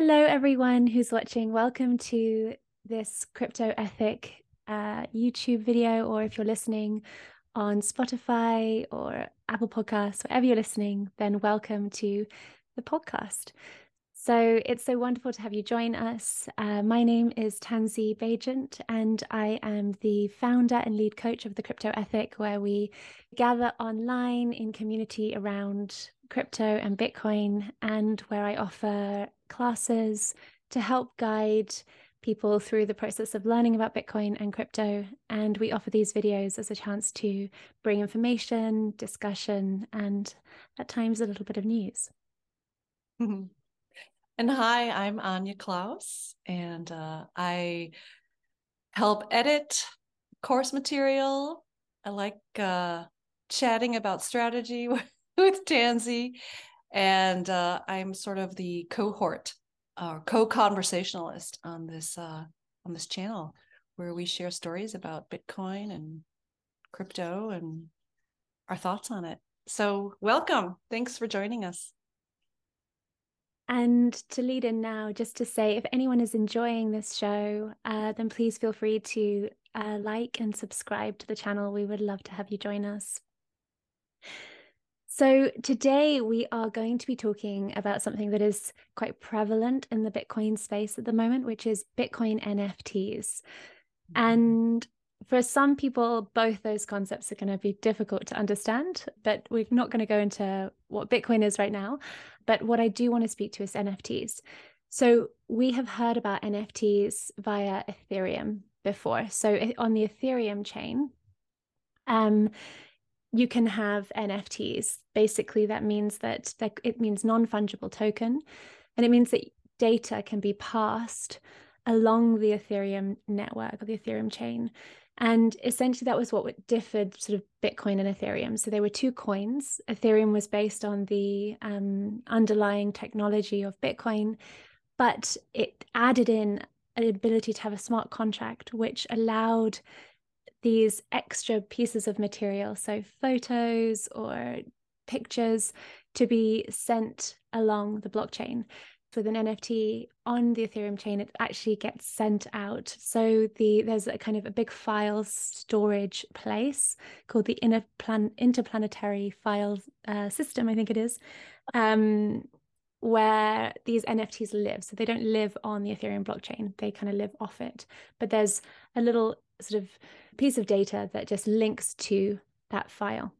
Hello, everyone who's watching. Welcome to this crypto ethic uh, YouTube video, or if you're listening on Spotify or Apple Podcasts, wherever you're listening, then welcome to the podcast. So it's so wonderful to have you join us. Uh, my name is Tansy Baigent, and I am the founder and lead coach of the Crypto Ethic, where we gather online in community around crypto and Bitcoin, and where I offer classes to help guide people through the process of learning about Bitcoin and crypto. And we offer these videos as a chance to bring information, discussion, and at times a little bit of news. And hi, I'm Anja Claus, and uh, I help edit course material. I like uh, chatting about strategy with Tansy, and uh, I'm sort of the cohort or co-conversationalist on this uh, on this channel where we share stories about Bitcoin and crypto and our thoughts on it. So, welcome. Thanks for joining us. And to lead in now, just to say, if anyone is enjoying this show, uh, then please feel free to uh, like and subscribe to the channel. We would love to have you join us. So, today we are going to be talking about something that is quite prevalent in the Bitcoin space at the moment, which is Bitcoin NFTs. Mm-hmm. And for some people, both those concepts are going to be difficult to understand, but we're not going to go into what Bitcoin is right now. But what I do want to speak to is NFTs. So we have heard about NFTs via Ethereum before. So on the Ethereum chain, um, you can have NFTs. Basically, that means that, it means non fungible token, and it means that data can be passed along the Ethereum network or the Ethereum chain. And essentially, that was what differed sort of Bitcoin and Ethereum. So there were two coins. Ethereum was based on the um, underlying technology of Bitcoin, but it added in an ability to have a smart contract, which allowed these extra pieces of material, so photos or pictures, to be sent along the blockchain with an NFT on the Ethereum chain, it actually gets sent out. So the there's a kind of a big file storage place called the Interplan- interplanetary file uh, system, I think it is, um, where these NFTs live. So they don't live on the Ethereum blockchain; they kind of live off it. But there's a little sort of piece of data that just links to that file.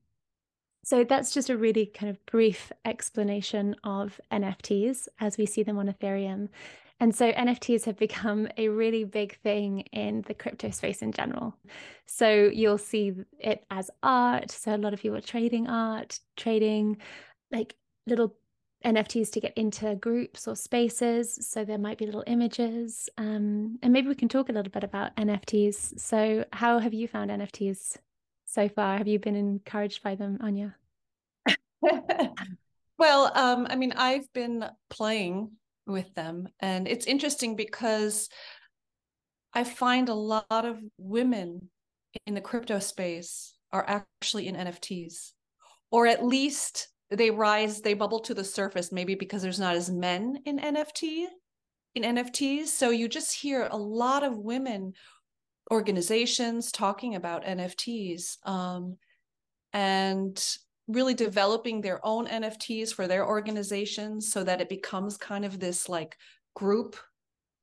So that's just a really kind of brief explanation of NFTs as we see them on Ethereum. And so NFTs have become a really big thing in the crypto space in general. So you'll see it as art. So a lot of people are trading art, trading like little NFTs to get into groups or spaces. So there might be little images. Um, and maybe we can talk a little bit about NFTs. So, how have you found NFTs so far? Have you been encouraged by them, Anja? well, um, I mean, I've been playing with them, and it's interesting because I find a lot of women in the crypto space are actually in NFTs, or at least they rise, they bubble to the surface, maybe because there's not as men in NFT in NFTs. So you just hear a lot of women organizations talking about NFTs um, and really developing their own NFTs for their organizations so that it becomes kind of this like group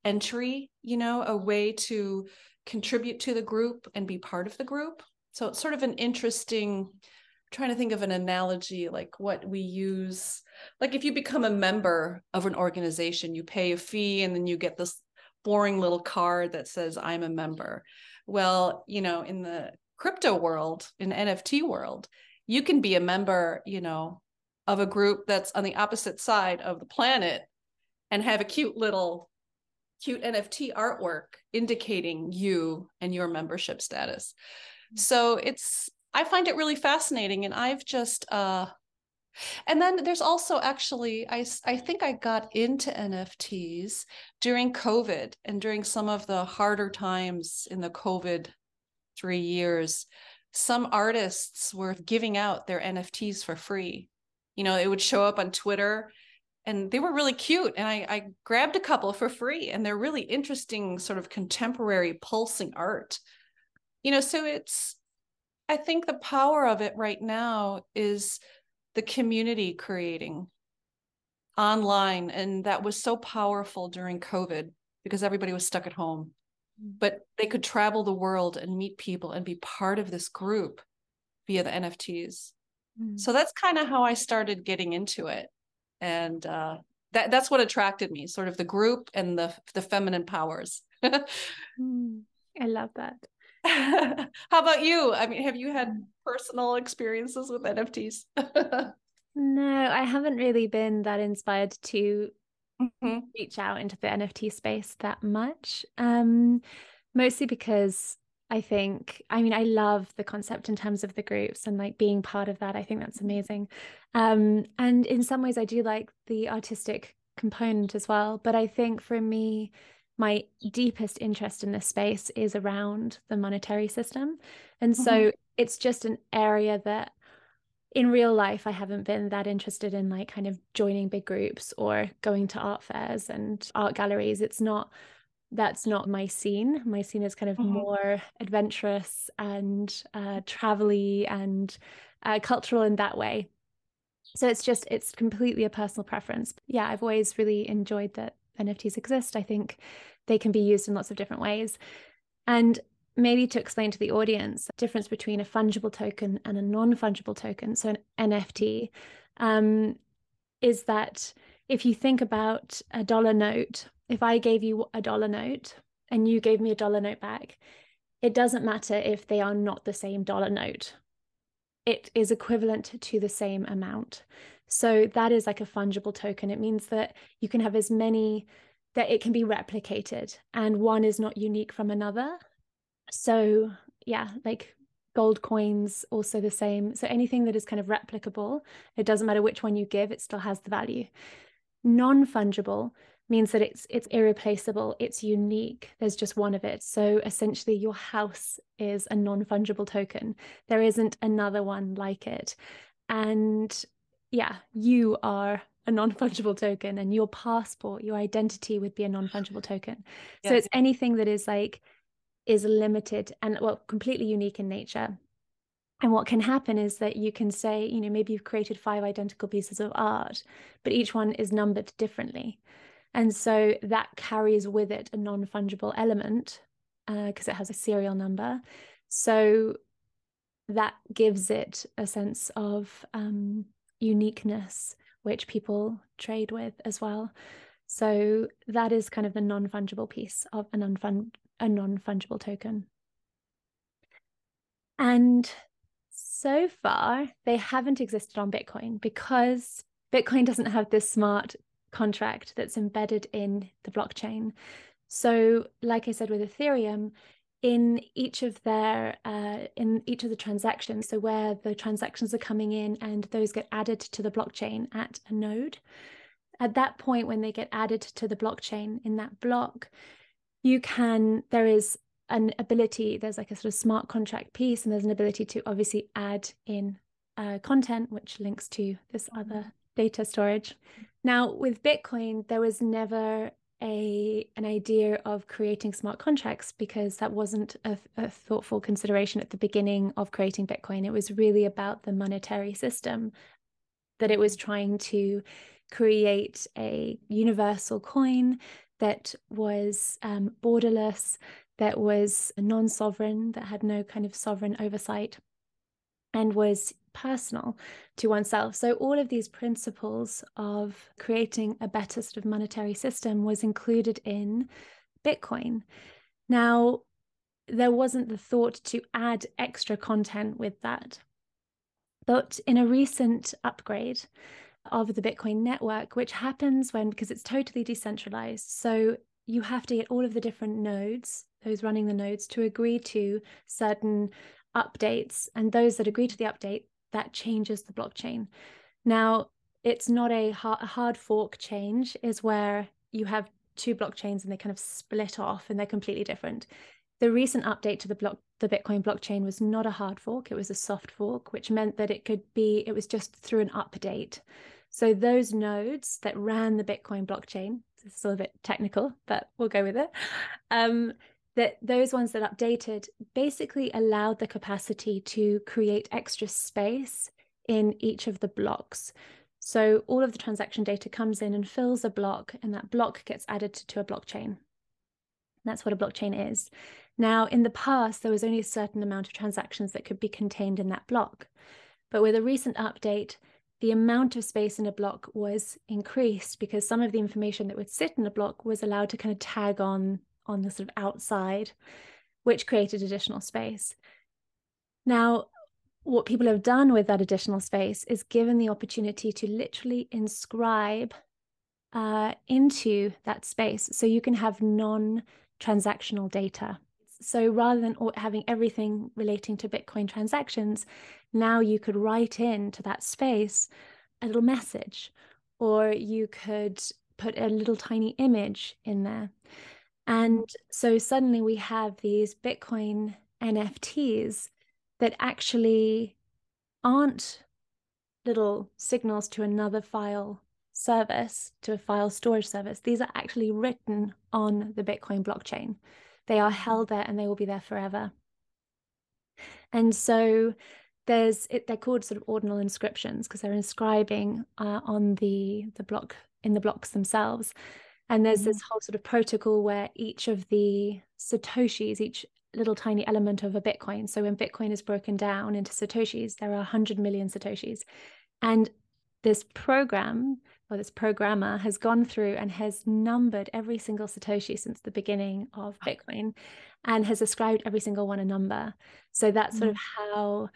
entry, you know, a way to contribute to the group and be part of the group. So it's sort of an interesting trying to think of an analogy like what we use like if you become a member of an organization you pay a fee and then you get this boring little card that says I'm a member. Well, you know, in the crypto world, in NFT world, you can be a member, you know, of a group that's on the opposite side of the planet and have a cute little cute NFT artwork indicating you and your membership status. Mm. So it's I find it really fascinating and I've just uh and then there's also actually, I, I think I got into NFTs during COVID and during some of the harder times in the COVID three years. Some artists were giving out their NFTs for free. You know, it would show up on Twitter and they were really cute. And I, I grabbed a couple for free, and they're really interesting, sort of contemporary pulsing art. You know, so it's, I think the power of it right now is the community creating online. And that was so powerful during COVID because everybody was stuck at home. Mm. But they could travel the world and meet people and be part of this group via the NFTs. Mm. So that's kind of how I started getting into it. And uh, that that's what attracted me, sort of the group and the the feminine powers. mm. I love that. how about you? I mean, have you had personal experiences with NFTs? no, I haven't really been that inspired to mm-hmm. reach out into the NFT space that much. Um, mostly because I think, I mean, I love the concept in terms of the groups and like being part of that. I think that's amazing. Um, and in some ways, I do like the artistic component as well. But I think for me, my deepest interest in this space is around the monetary system. And so mm-hmm. it's just an area that in real life, I haven't been that interested in like kind of joining big groups or going to art fairs and art galleries. It's not that's not my scene. My scene is kind of mm-hmm. more adventurous and uh, travelly and uh, cultural in that way. So it's just, it's completely a personal preference. Yeah, I've always really enjoyed that NFTs exist. I think they can be used in lots of different ways. And maybe to explain to the audience the difference between a fungible token and a non-fungible token, so an NFT, um, is that if you think about a dollar note if I gave you a dollar note and you gave me a dollar note back, it doesn't matter if they are not the same dollar note. It is equivalent to the same amount. So that is like a fungible token. It means that you can have as many that it can be replicated and one is not unique from another. So, yeah, like gold coins, also the same. So anything that is kind of replicable, it doesn't matter which one you give, it still has the value. Non fungible means that it's it's irreplaceable it's unique there's just one of it so essentially your house is a non-fungible token there isn't another one like it and yeah you are a non-fungible token and your passport your identity would be a non-fungible token yes. so it's anything that is like is limited and well completely unique in nature and what can happen is that you can say you know maybe you've created five identical pieces of art but each one is numbered differently and so that carries with it a non fungible element because uh, it has a serial number. So that gives it a sense of um, uniqueness, which people trade with as well. So that is kind of the non fungible piece of a non fungible token. And so far, they haven't existed on Bitcoin because Bitcoin doesn't have this smart contract that's embedded in the blockchain. So, like I said with Ethereum, in each of their uh, in each of the transactions, so where the transactions are coming in and those get added to the blockchain at a node, at that point when they get added to the blockchain in that block, you can there is an ability there's like a sort of smart contract piece and there's an ability to obviously add in uh, content which links to this other data storage. Now, with Bitcoin, there was never a an idea of creating smart contracts because that wasn't a, a, thoughtful consideration at the beginning of creating Bitcoin. It was really about the monetary system that it was trying to create a universal coin that was um, borderless, that was non-sovereign, that had no kind of sovereign oversight, and was personal to oneself. So, all of these principles of creating a better sort of monetary system was included in Bitcoin. Now, there wasn't the thought to add extra content with that. But in a recent upgrade of the Bitcoin network, which happens when, because it's totally decentralized, so you have to get all of the different nodes, those running the nodes, to agree to certain updates. And those that agree to the update that changes the blockchain. Now, it's not a hard, fork change, is where you have two blockchains and they kind of split off and they're completely different. The recent update to the block the Bitcoin blockchain was not a hard fork, it was a soft fork, which meant that it could be, it was just through an update. So those nodes that ran the Bitcoin blockchain, this is a little bit technical, but we'll go with it. Um, that those ones that updated basically allowed the capacity to create extra space in each of the blocks. So all of the transaction data comes in and fills a block, and that block gets added to, a blockchain. That's what a blockchain is. Now, in the past, there was only a certain amount of transactions that could be contained in that block. But with a recent update, the amount of space in a block was increased because some of the information that would sit in a block was allowed to kind of tag on on the sort of outside, which created additional space. Now, what people have done with that additional space is given the opportunity to literally inscribe uh, into that space so you can have non transactional data. So rather than having everything relating to Bitcoin transactions, now you could write into that space a little message, or you could put a little tiny image in there. And so suddenly we have these Bitcoin NFTs that actually aren't little signals to another file service, to a file storage service. These are actually written on the Bitcoin blockchain. They are held there and they will be there forever. And so there's it, they're called sort of ordinal inscriptions because they're inscribing uh, on the the block in the blocks themselves. And there's mm-hmm. this whole sort of protocol where each of the satoshis, each little tiny element of a Bitcoin. So when Bitcoin is broken down into satoshis, there are 100 million satoshis. And this program or this programmer has gone through and has numbered every single Satoshi since the beginning of Bitcoin and has ascribed every single one a number. So that's sort of mm. how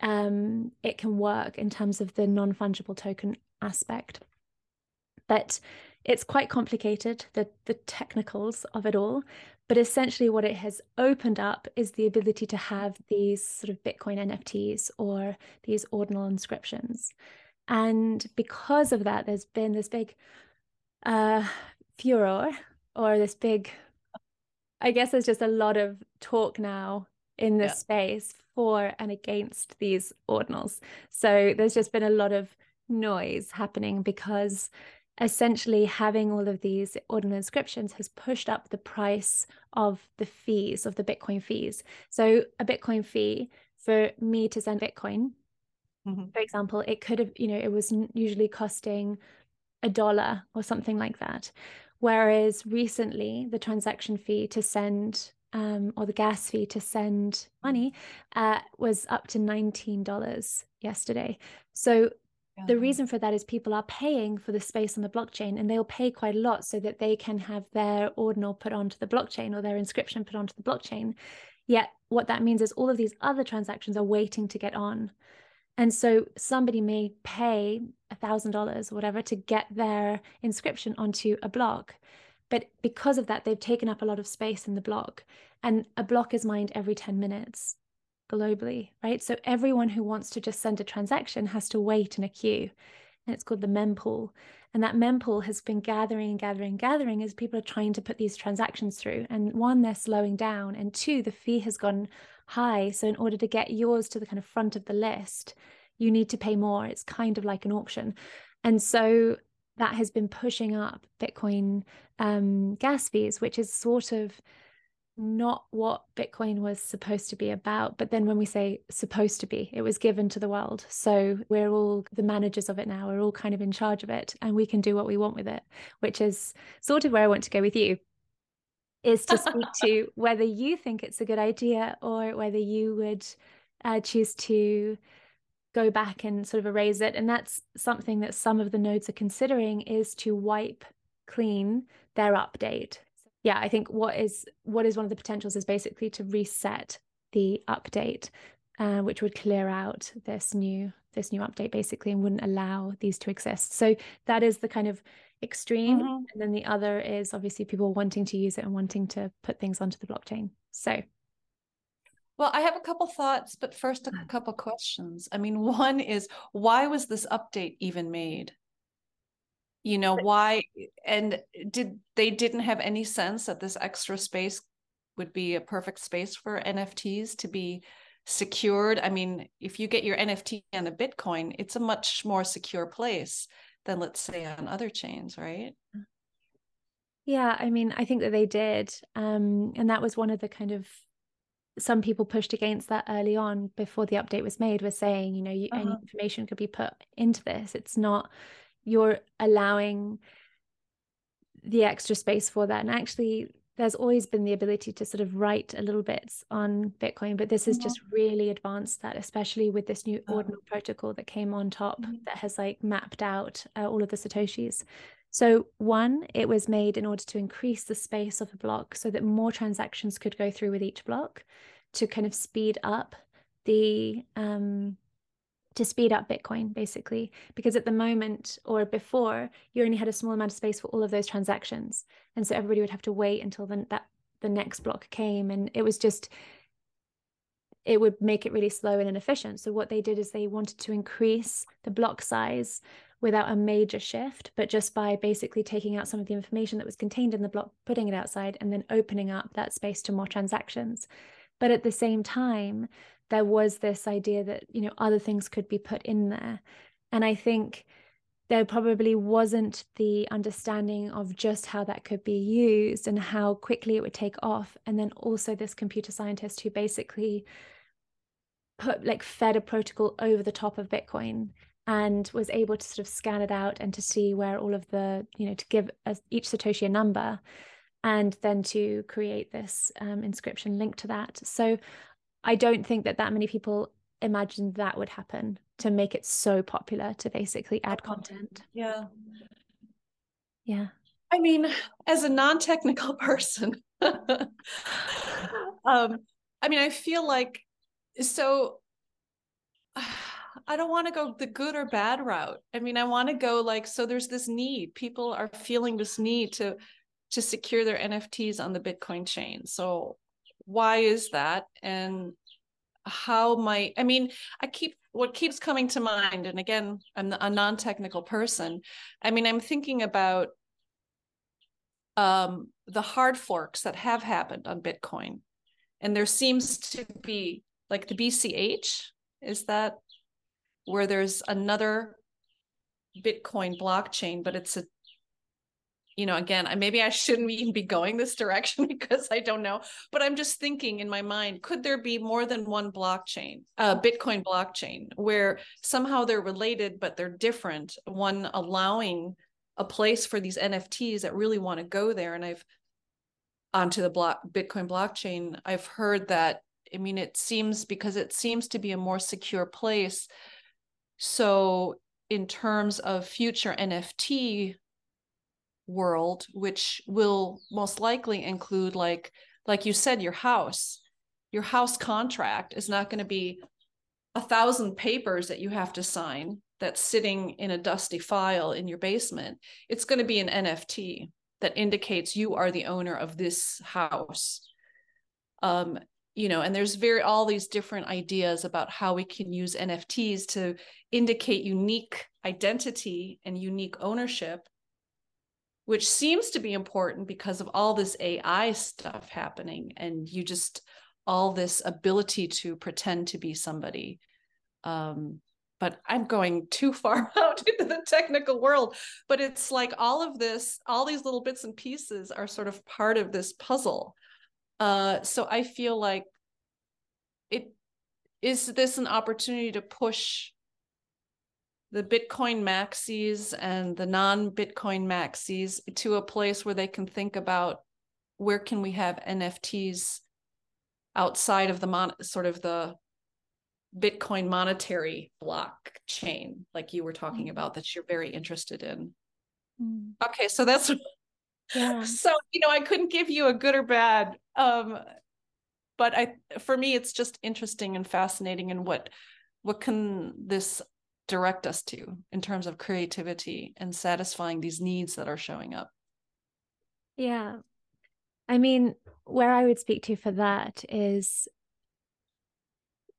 um, it can work in terms of the non fungible token aspect. But it's quite complicated, the, the technicals of it all. But essentially, what it has opened up is the ability to have these sort of Bitcoin NFTs or these ordinal inscriptions. And because of that, there's been this big uh, furor or this big, I guess there's just a lot of talk now in this yeah. space for and against these ordinals. So there's just been a lot of noise happening because essentially having all of these ordinal inscriptions has pushed up the price of the fees of the bitcoin fees. So a bitcoin fee for me to send bitcoin mm-hmm. for example it could have you know it was usually costing a dollar or something like that. Whereas recently the transaction fee to send um, or the gas fee to send money uh, was up to $19 yesterday. So the uh-huh. reason for that is people are paying for the space on the blockchain and they'll pay quite a lot so that they can have their ordinal put onto the blockchain or their inscription put onto the blockchain. Yet, what that means is all of these other transactions are waiting to get on. And so somebody may pay a thousand dollars or whatever to get their inscription onto a block. But because of that, they've taken up a lot of space in the block. And a block is mined every 10 minutes globally, right? So everyone who wants to just send a transaction has to wait in a queue. And it's called the mempool. And that mempool has been gathering and gathering and gathering as people are trying to put these transactions through. And one, they're slowing down. And two, the fee has gone high. So in order to get yours to the kind of front of the list, you need to pay more. It's kind of like an auction. And so that has been pushing up Bitcoin um, gas fees, which is sort of not what Bitcoin was supposed to be about. But then when we say supposed to be, it was given to the world. So we're all the managers of it now. We're all kind of in charge of it and we can do what we want with it, which is sort of where I want to go with you is to speak to whether you think it's a good idea or whether you would uh, choose to go back and sort of erase it. And that's something that some of the nodes are considering is to wipe clean their update yeah, I think what is what is one of the potentials is basically to reset the update, uh, which would clear out this new this new update basically and wouldn't allow these to exist. So that is the kind of extreme, mm-hmm. and then the other is obviously people wanting to use it and wanting to put things onto the blockchain. So. Well, I have a couple thoughts, but first a couple questions. I mean, one is why was this update even made? You know why and did they didn't have any sense that this extra space would be a perfect space for nfts to be secured i mean if you get your nft on a bitcoin it's a much more secure place than let's say on other chains, right? Yeah, I mean, I think that they did. Um, and that was one of the kind of some people pushed against that early on before the update was made was saying, you know, you, uh-huh. any information could be put into this. It's not you're allowing the extra space for that. And actually, there's always been the ability to sort of write a little bit on Bitcoin, but this has mm-hmm. just really advanced that, especially with this new ordinal protocol that came on top mm-hmm. that has like mapped out uh, all of the Satoshis. So, one, it was made in order to increase the space of a block so that more transactions could go through with each block to kind of speed up the um, to speed up Bitcoin, basically, because at the moment or before, you only had a small amount of space for all of those transactions, and so everybody would have to wait until the, that the next block came, and it was just it would make it really slow and inefficient. So what they did is they wanted to increase the block size without a major shift, but just by basically taking out some of the information that was contained in the block, putting it outside, and then opening up that space to more transactions. But at the same time, there was this idea that you know other things could be put in there. And i think there probably wasn't the understanding of just how that could be used and how quickly it would take off. And then also this computer scientist who basically put like fed a protocol over the top of bitcoin and was able to sort of scan it out and to see where all of the you know to give each satoshi a number and then to create this um, inscription linked to that. So I don't think that that many people imagined that would happen to make it so popular to basically add content. Yeah. Yeah. I mean, as a non-technical person, um, I mean, I feel like so I don't want to go the good or bad route. I mean, I want to go like so there's this need. People are feeling this need to to secure their NFTs on the Bitcoin chain. So why is that? And how might i mean i keep what keeps coming to mind and again i'm a non-technical person i mean i'm thinking about um, the hard forks that have happened on bitcoin. And there seems to be like the bch is that where there's another bitcoin blockchain but it's a you know, again, maybe I shouldn't even be going this direction because I don't know, but I'm just thinking in my mind, could there be more than one blockchain, uh, Bitcoin blockchain, where somehow they're related, but they're different, one allowing a place for these NFTs that really want to go there. And I've onto the block Bitcoin blockchain, I've heard that, I mean, it seems because it seems to be a more secure place. So in terms of future NFT world which will most likely include like like you said your house. Your house contract is not going to be a thousand papers that you have to sign that's sitting in a dusty file in your basement. It's going to be an nft that indicates you are the owner of this house. Um you know and there's very all these different ideas about how we can use nfts to indicate unique identity and unique ownership which seems to be important because of all this AI stuff happening and you just all this ability to pretend to be somebody. Um, but I'm going too far out into the technical world. But it's like all of this, all these little bits and pieces are sort of part of this puzzle. Uh, so I feel like it is this an opportunity to push the Bitcoin maxis and the non-Bitcoin maxis to a place where they can think about where can we have NFTs outside of the mon- sort of the Bitcoin monetary blockchain, like you were talking mm. about, that you're very interested in. Mm. Okay, so that's yeah. so you know I couldn't give you a good or bad, um, but I for me it's just interesting and fascinating and what what can this direct us to in terms of creativity and satisfying these needs that are showing up. Yeah. I mean where i would speak to for that is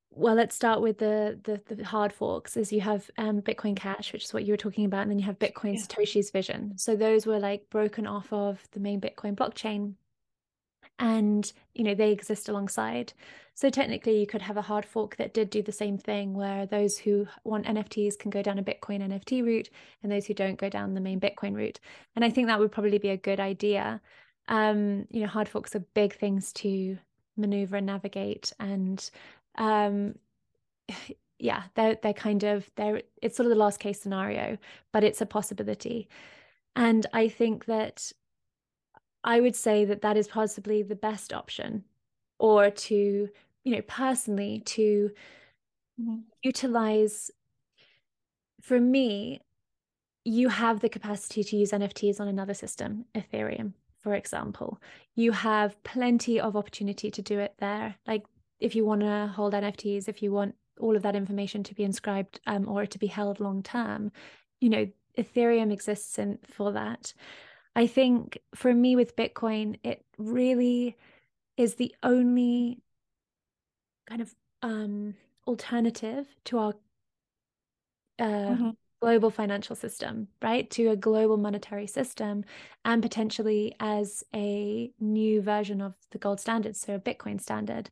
well let's start with the the, the hard forks as you have um, bitcoin cash which is what you were talking about and then you have bitcoin yeah. satoshi's vision. So those were like broken off of the main bitcoin blockchain and you know they exist alongside. So technically you could have a hard fork that did do the same thing where those who want nfts can go down a bitcoin nft route and those who don't go down the main bitcoin route. And i think that would probably be a good idea. Um you know hard forks are big things to maneuver and navigate and um yeah they're they're kind of they're it's sort of the last case scenario but it's a possibility. And i think that I would say that that is possibly the best option, or to, you know, personally to mm-hmm. utilize. For me, you have the capacity to use NFTs on another system, Ethereum, for example. You have plenty of opportunity to do it there. Like if you want to hold NFTs, if you want all of that information to be inscribed um, or to be held long term, you know, Ethereum exists in, for that. I think for me with Bitcoin, it really is the only kind of um, alternative to our uh, mm-hmm. global financial system, right? To a global monetary system, and potentially as a new version of the gold standard, so a Bitcoin standard.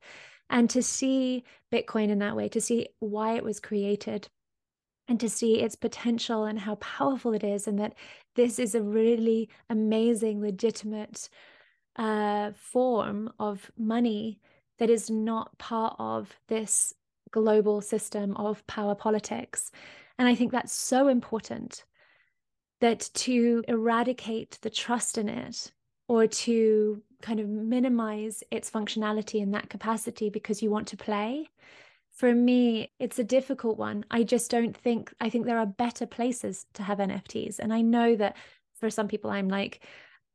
And to see Bitcoin in that way, to see why it was created, and to see its potential and how powerful it is, and that this is a really amazing, legitimate uh, form of money that is not part of this global system of power politics. And I think that's so important that to eradicate the trust in it or to kind of minimize its functionality in that capacity because you want to play for me, it's a difficult one. I just don't think, I think there are better places to have NFTs. And I know that for some people, I'm like,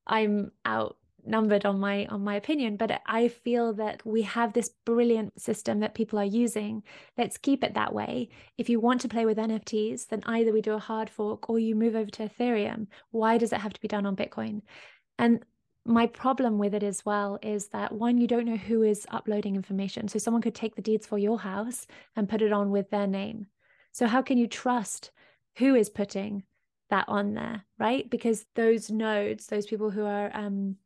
I'm outnumbered on my on my opinion but i feel that we have this brilliant system that people are using let's keep it that way if you want to play with nfts then either we do a hard fork or you move over to ethereum why does it have to be done on bitcoin and my problem with it as well is that one, you don't know who is uploading information. So someone could take the deeds for your house and put it on with their name. So how can you trust who is putting that on there, right? Because those nodes, those people who are um,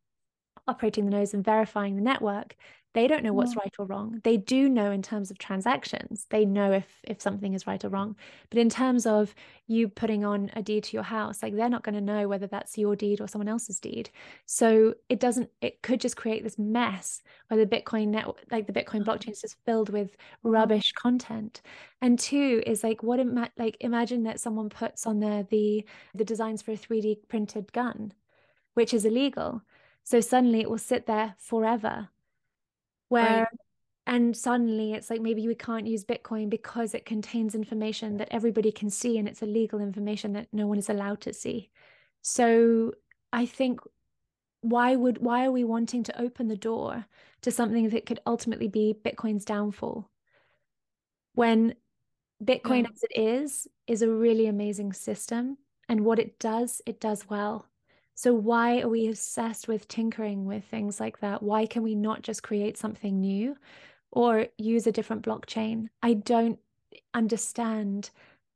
operating the nodes and verifying the network, they don't know what's mm. right or wrong. They do know in terms of transactions. They know if if something is right or wrong. But in terms of you putting on a deed to your house like they're not going to know whether that's your deed or someone else's deed. So it doesn't it could just create this mess where the bitcoin net like the bitcoin mm. blockchain is just filled with rubbish content. And two is like what ima- like imagine that someone puts on there the the designs for a 3d printed gun which is illegal. So suddenly it will sit there forever where right. and suddenly it's like maybe we can't use bitcoin because it contains information that everybody can see and it's illegal information that no one is allowed to see so i think why would why are we wanting to open the door to something that could ultimately be bitcoin's downfall when bitcoin yeah. as it is is a really amazing system and what it does it does well so, why are we obsessed with tinkering with things like that? Why can we not just create something new or use a different blockchain? I don't understand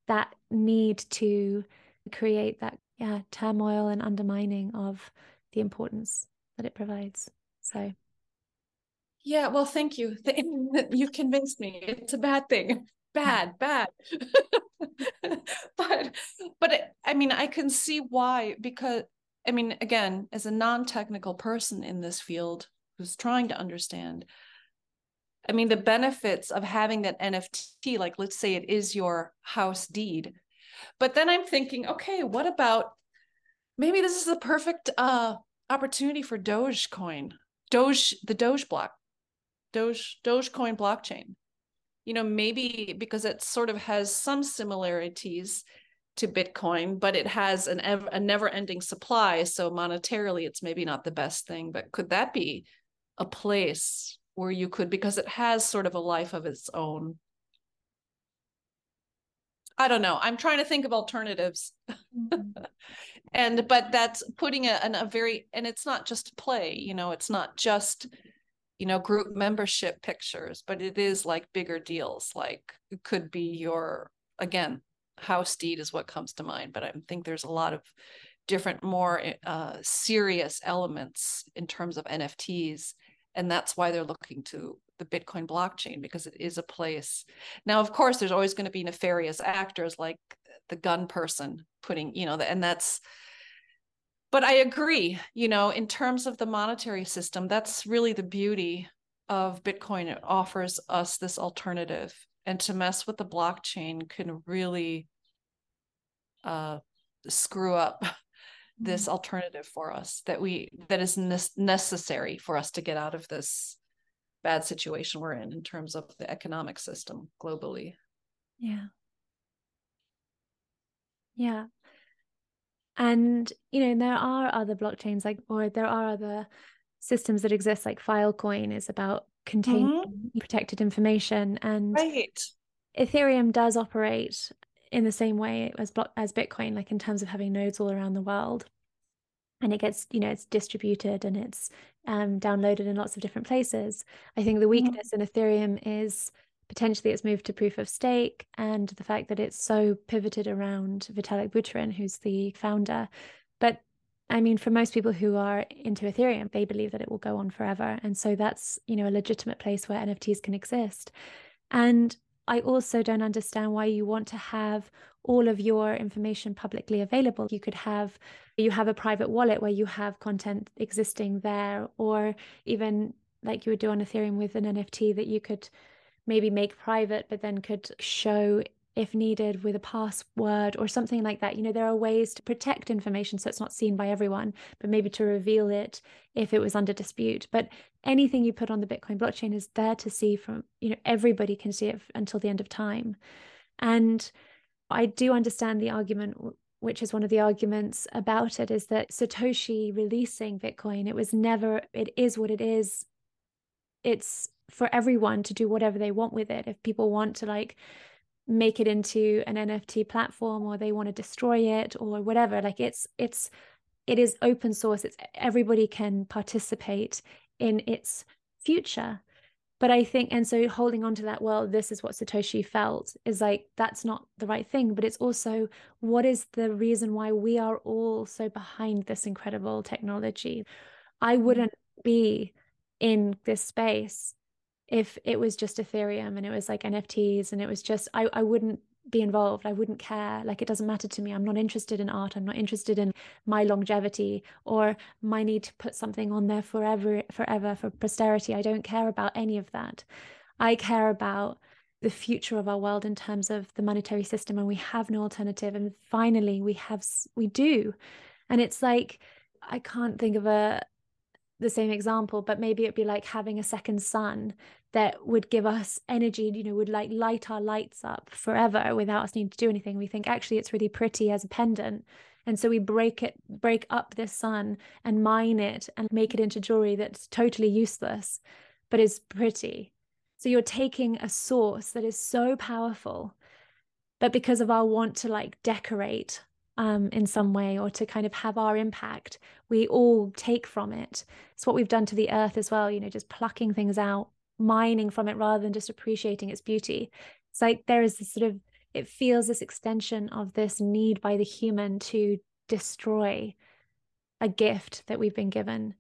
that need to create that yeah turmoil and undermining of the importance that it provides. So. Yeah well thank you. You've convinced me. It's a bad thing. Bad bad. But but i mean i can see why because I mean, again, as a non technical person in this field who's trying to understand, I mean, the benefits of having that NFT, like let's say it is your house deed. But then I'm thinking, okay, what about maybe this is the perfect uh, opportunity for Dogecoin, Doge, the Doge block, Doge, Dogecoin blockchain. You know, maybe because it sort of has some similarities to Bitcoin, but it has an ev- a never ending supply. So monetarily, it's maybe not the best thing. But could that be a place where you could, because it has sort of a life of its own? I don't know. I'm trying to think of alternatives. Mm-hmm. and, but that's putting a, a very, and it's not just play, you know, it's not just, you know, group membership pictures, but it is like bigger deals. Like it could be your, again, house deed is what comes to mind, but I think there's a lot of different, more uh, serious elements in terms of NFTs and that's why they're looking to the bitcoin blockchain because it is a place. Now of course there's always going to be nefarious actors like the gun person putting you know and that's but i agree you know in terms of the monetary system that's really the beauty of bitcoin. It offers us this alternative and to mess with the blockchain can really uh, screw up this mm-hmm. alternative for us that we that is ne- necessary for us to get out of this bad situation we're in in terms of the economic system globally. Yeah. Yeah. And you know there are other blockchains like or there are other systems that exist like filecoin is about containing mm-hmm. protected information and right ethereum does operate in the same way as as bitcoin like in terms of having nodes all around the world and it gets you know it's distributed and it's um, downloaded in lots of different places i think the mm-hmm. weakness mm-hmm. in ethereum is potentially it's moved to proof of stake and the fact that it's so pivoted around vitalik buterin who's the founder but i mean for most people who are into ethereum they believe that it will go on forever and so that's you know a legitimate place where nfts can exist and I also don't understand why you want to have all of your information publicly available. You could have you have a private wallet where you have content existing there, or even like you would do on Ethereum with an NFT that you could maybe make private, but then could show if needed with a password or something like that. You know, there are ways to protect information so it's not seen by everyone, but maybe to reveal it if it was under dispute. But anything you put on the Bitcoin blockchain is there to see from, you know, everybody can see it until the end of time. And I do understand the argument which is one of the arguments about it is that Satoshi releasing Bitcoin, it was never, it is what it is. It's for everyone to do whatever they want with it. If people want to like make it into an NFT platform or they want to destroy it or whatever. Like it's it's it is open source. It's everybody can participate in its future. But I think, and so holding on to that, well, this is what Satoshi felt is like, that's not the right thing. But it's also, what is the reason why we are all so behind this incredible technology? I mm-hmm. wouldn't be in this space if it was just Ethereum and it was like NFTs and it was just I, I wouldn't be involved. I wouldn't care. Like it doesn't matter to me. I'm not interested in art. I'm not interested in my longevity or my need to put something on there forever, forever for posterity. I don't care about any of that. I care about the future of our world in terms of the monetary system and we have no alternative and finally we have we do and it's like i can't think of a the same example but maybe it'd be like having a second sun that would give us energy, you know, would like light our lights up forever without us needing to do anything. We think actually it's really pretty as a pendant. And so we break it, break up this sun and mine it and make it into jewelry that's totally useless, but is pretty. So you're taking a source that is so powerful, but because of our want to like decorate um, in some way or to kind of have our impact, we all take from it. It's what we've done to the earth as well, you know, just plucking things out mining from it rather than just appreciating its beauty. It's like there is this sort of, it feels this extension of this need by the human to destroy a gift that we've been given,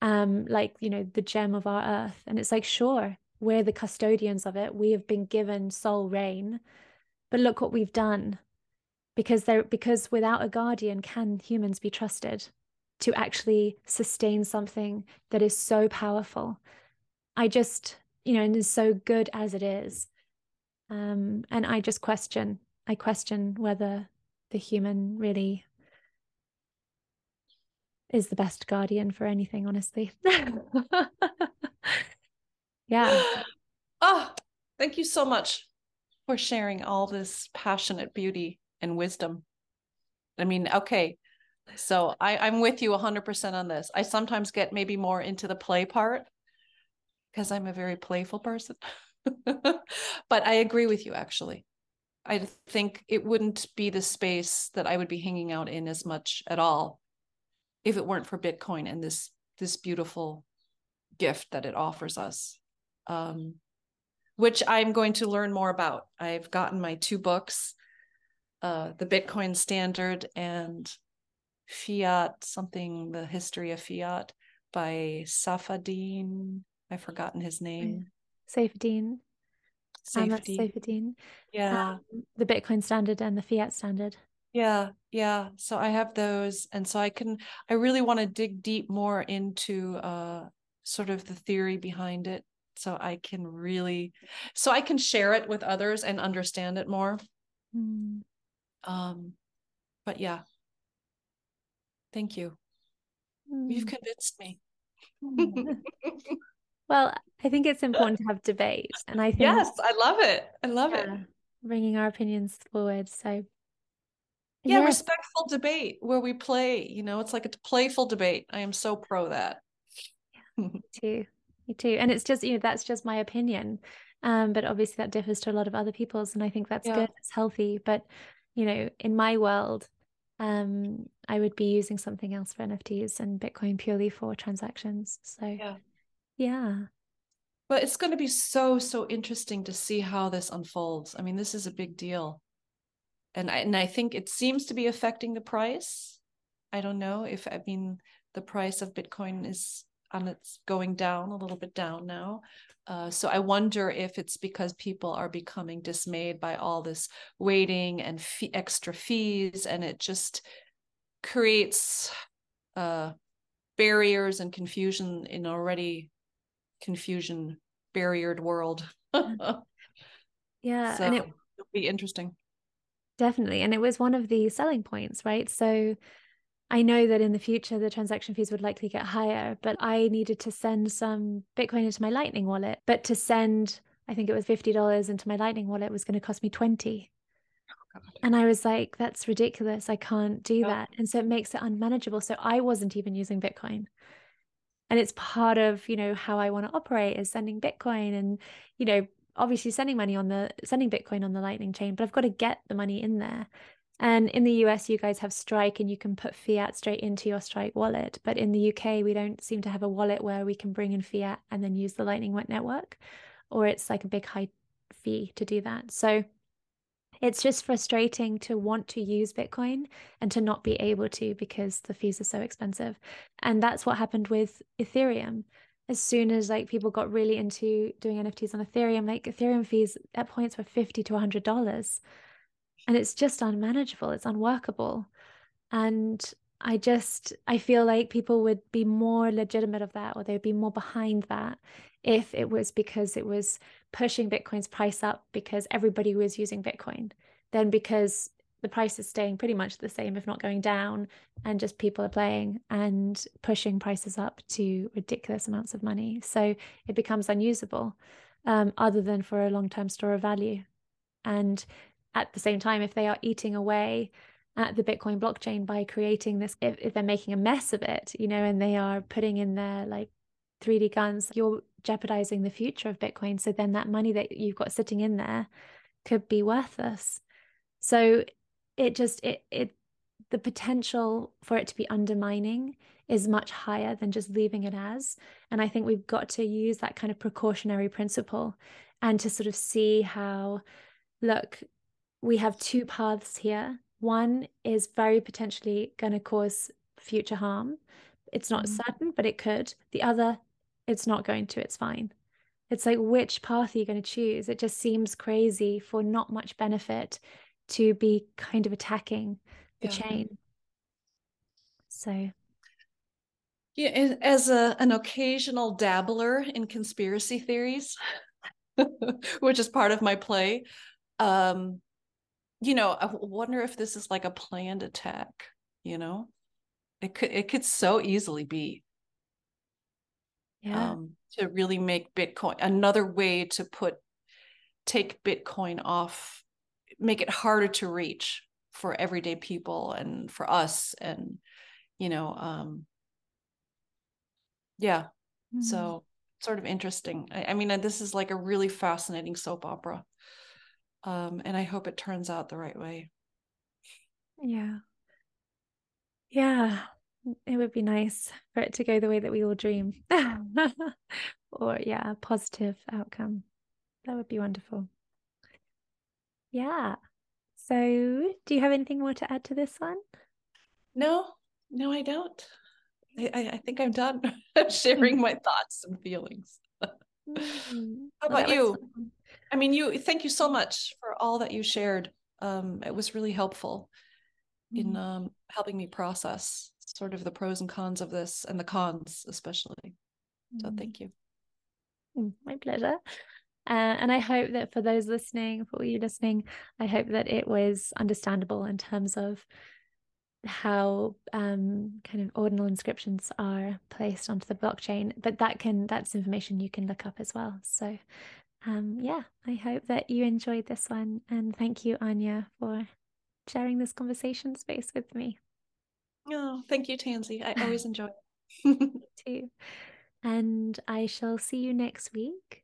um, like, you know, the gem of our earth. And it's like, sure, we're the custodians of it. We have been given sole reign, but look what we've done. Because there, because without a guardian, can humans be trusted to actually sustain something that is so powerful? I just you know, and is so good as it is. Um, and I just question, I question whether the human really is the best guardian for anything, honestly. yeah. Oh, thank you so much for sharing all this passionate beauty and wisdom. I mean, okay, so I, I'm with you 100% on this. I sometimes get maybe more into the play part because I'm a very playful person. but I agree with you actually. I think it wouldn't be the space that I would be hanging out in as much at all if it weren't for Bitcoin and this this beautiful gift that it offers us. Um, which I'm going to learn more about. I've gotten my two books, uh, the Bitcoin Standard and Fiat, something, the history of fiat by Saifedean I've forgotten his name. Saifedean. Safety. Saifedean. Yeah. Um, the Bitcoin standard and the fiat standard. Yeah, yeah. So I have those, and so I can. I really want to dig deep more into uh, sort of the theory behind it, so I can really, so I can share it with others and understand it more. Mm. Um, but yeah, thank you. Mm. You've convinced me. well, I think it's important to have debate, and I think yes, I love it. I love it. bringing our opinions forward. So Yeah, yes. respectful debate where we play. You know, it's like a playful debate. I am so pro that. Me too. Me too. And it's just, you know, that's just my opinion. Um, but obviously that differs to a lot of other people's, and I think that's Yeah. good. It's healthy. But, you know, in my world, um, I would be using something else for NFTs and Bitcoin purely for transactions. So Yeah. Yeah. But it's going to be so so interesting to see how this unfolds. I mean, this is a big deal, and I and I think it seems to be affecting the price. I don't know if I mean the price of Bitcoin is on its going down a little bit down now. Uh, so I wonder if it's because people are becoming dismayed by all this waiting and fee- extra fees, and it just creates uh, barriers and confusion in already confusion barriered world. Yeah. so and it it'll be interesting. Definitely. And it was one of the selling points, right? So I know that in the future the transaction fees would likely get higher, but I needed to send some Bitcoin into my Lightning wallet. But to send, I think it was $50 into my Lightning wallet was going to cost me 20. And I was like, that's ridiculous. I can't do that. And so it makes it unmanageable. So I wasn't even using Bitcoin. And it's part of, you know, how I want to operate is sending Bitcoin and, you know, obviously sending money on the sending Bitcoin on the Lightning chain, but I've got to get the money in there. And in the US, you guys have Strike and you can put fiat straight into your Strike wallet. But in the UK, we don't seem to have a wallet where we can bring in fiat and then use the Lightning network, or it's like a big high fee to do that. So it's just frustrating to want to use Bitcoin and to not be able to because the fees are so expensive. And that's what happened with Ethereum. As soon as like people got really into doing NFTs on Ethereum, like Ethereum fees at points were 50 to $100. And it's just unmanageable, it's unworkable. And I just I feel like people would be more legitimate of that or they'd be more behind that if it was because it was pushing Bitcoin's price up because everybody was using Bitcoin, then because the price is staying pretty much the same, if not going down, and just people are playing and pushing prices up to ridiculous amounts of money. So it becomes unusable, um, other than for a long term store of value. And at the same time, if they are eating away at the Bitcoin blockchain by creating this, if, if they're making a mess of it, you know, and they are putting in their like 3D guns, you're jeopardizing the future of Bitcoin. So then that money that you've got sitting in there could be worthless. So it just it it the potential for it to be undermining is much higher than just leaving it as. And I think we've got to use that kind of precautionary principle and to sort of see how, look, we have two paths here. One is very potentially going to cause future harm. It's not Mhm. certain, but it could. The other, it's not going to, it's fine. It's like, which path are you going to choose? It just seems crazy for not much benefit to be kind of attacking the Yeah. chain. So, Yeah, as a an occasional dabbler in conspiracy theories, which is part of my play, um, you know, I wonder if this is like a planned attack, you know? It could it could so easily be yeah. um to really make Bitcoin another way to put take Bitcoin off, make it harder to reach for everyday people and for us and you know, um yeah, Mm. so sort of interesting. I, I mean, uh, this is like a really fascinating soap opera. Um, and I hope it turns out the right way. Yeah. Yeah. It would be nice for it to go the way that we all dream. Or, yeah, a positive outcome. That would be wonderful. Yeah. So, do you have anything more to add to this one? No, no, I don't. I, I, think I'm done sharing my thoughts and feelings. Mm-hmm. How about you? I mean, you thank you so much for all that you shared. Um, it was really helpful mm-hmm. in um, helping me process sort of the pros and cons of this and the cons especially. So mm-hmm. thank you. Mm, my pleasure. Uh, and I hope that for those listening, for you listening, I hope that it was understandable in terms of how um, kind of ordinal inscriptions are placed onto the blockchain. But that can that's information you can look up as well. So um, yeah, I hope that you enjoyed this one, and thank you, Anja, for sharing this conversation space with me. Oh, thank you, Tansy. I always enjoy it. too. And I shall see you next week.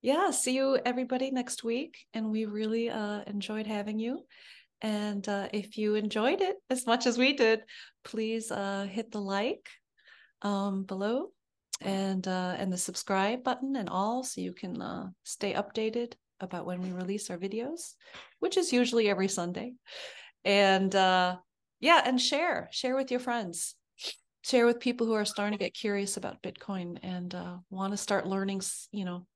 Yeah, see you everybody next week. And we really uh, enjoyed having you. And uh, if you enjoyed it as much as we did, please uh, hit the like um, below and uh, and the subscribe button and all, so you can uh, stay updated about when we release our videos, which is usually every Sunday. And uh, yeah, and share share with your friends, share with people who are starting to get curious about Bitcoin and uh, want to start learning. You know,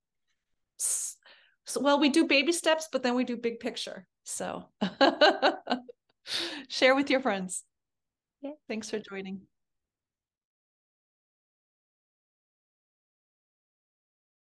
so, well, we do baby steps, but then we do big picture. So share with your friends. Yeah. Thanks for joining.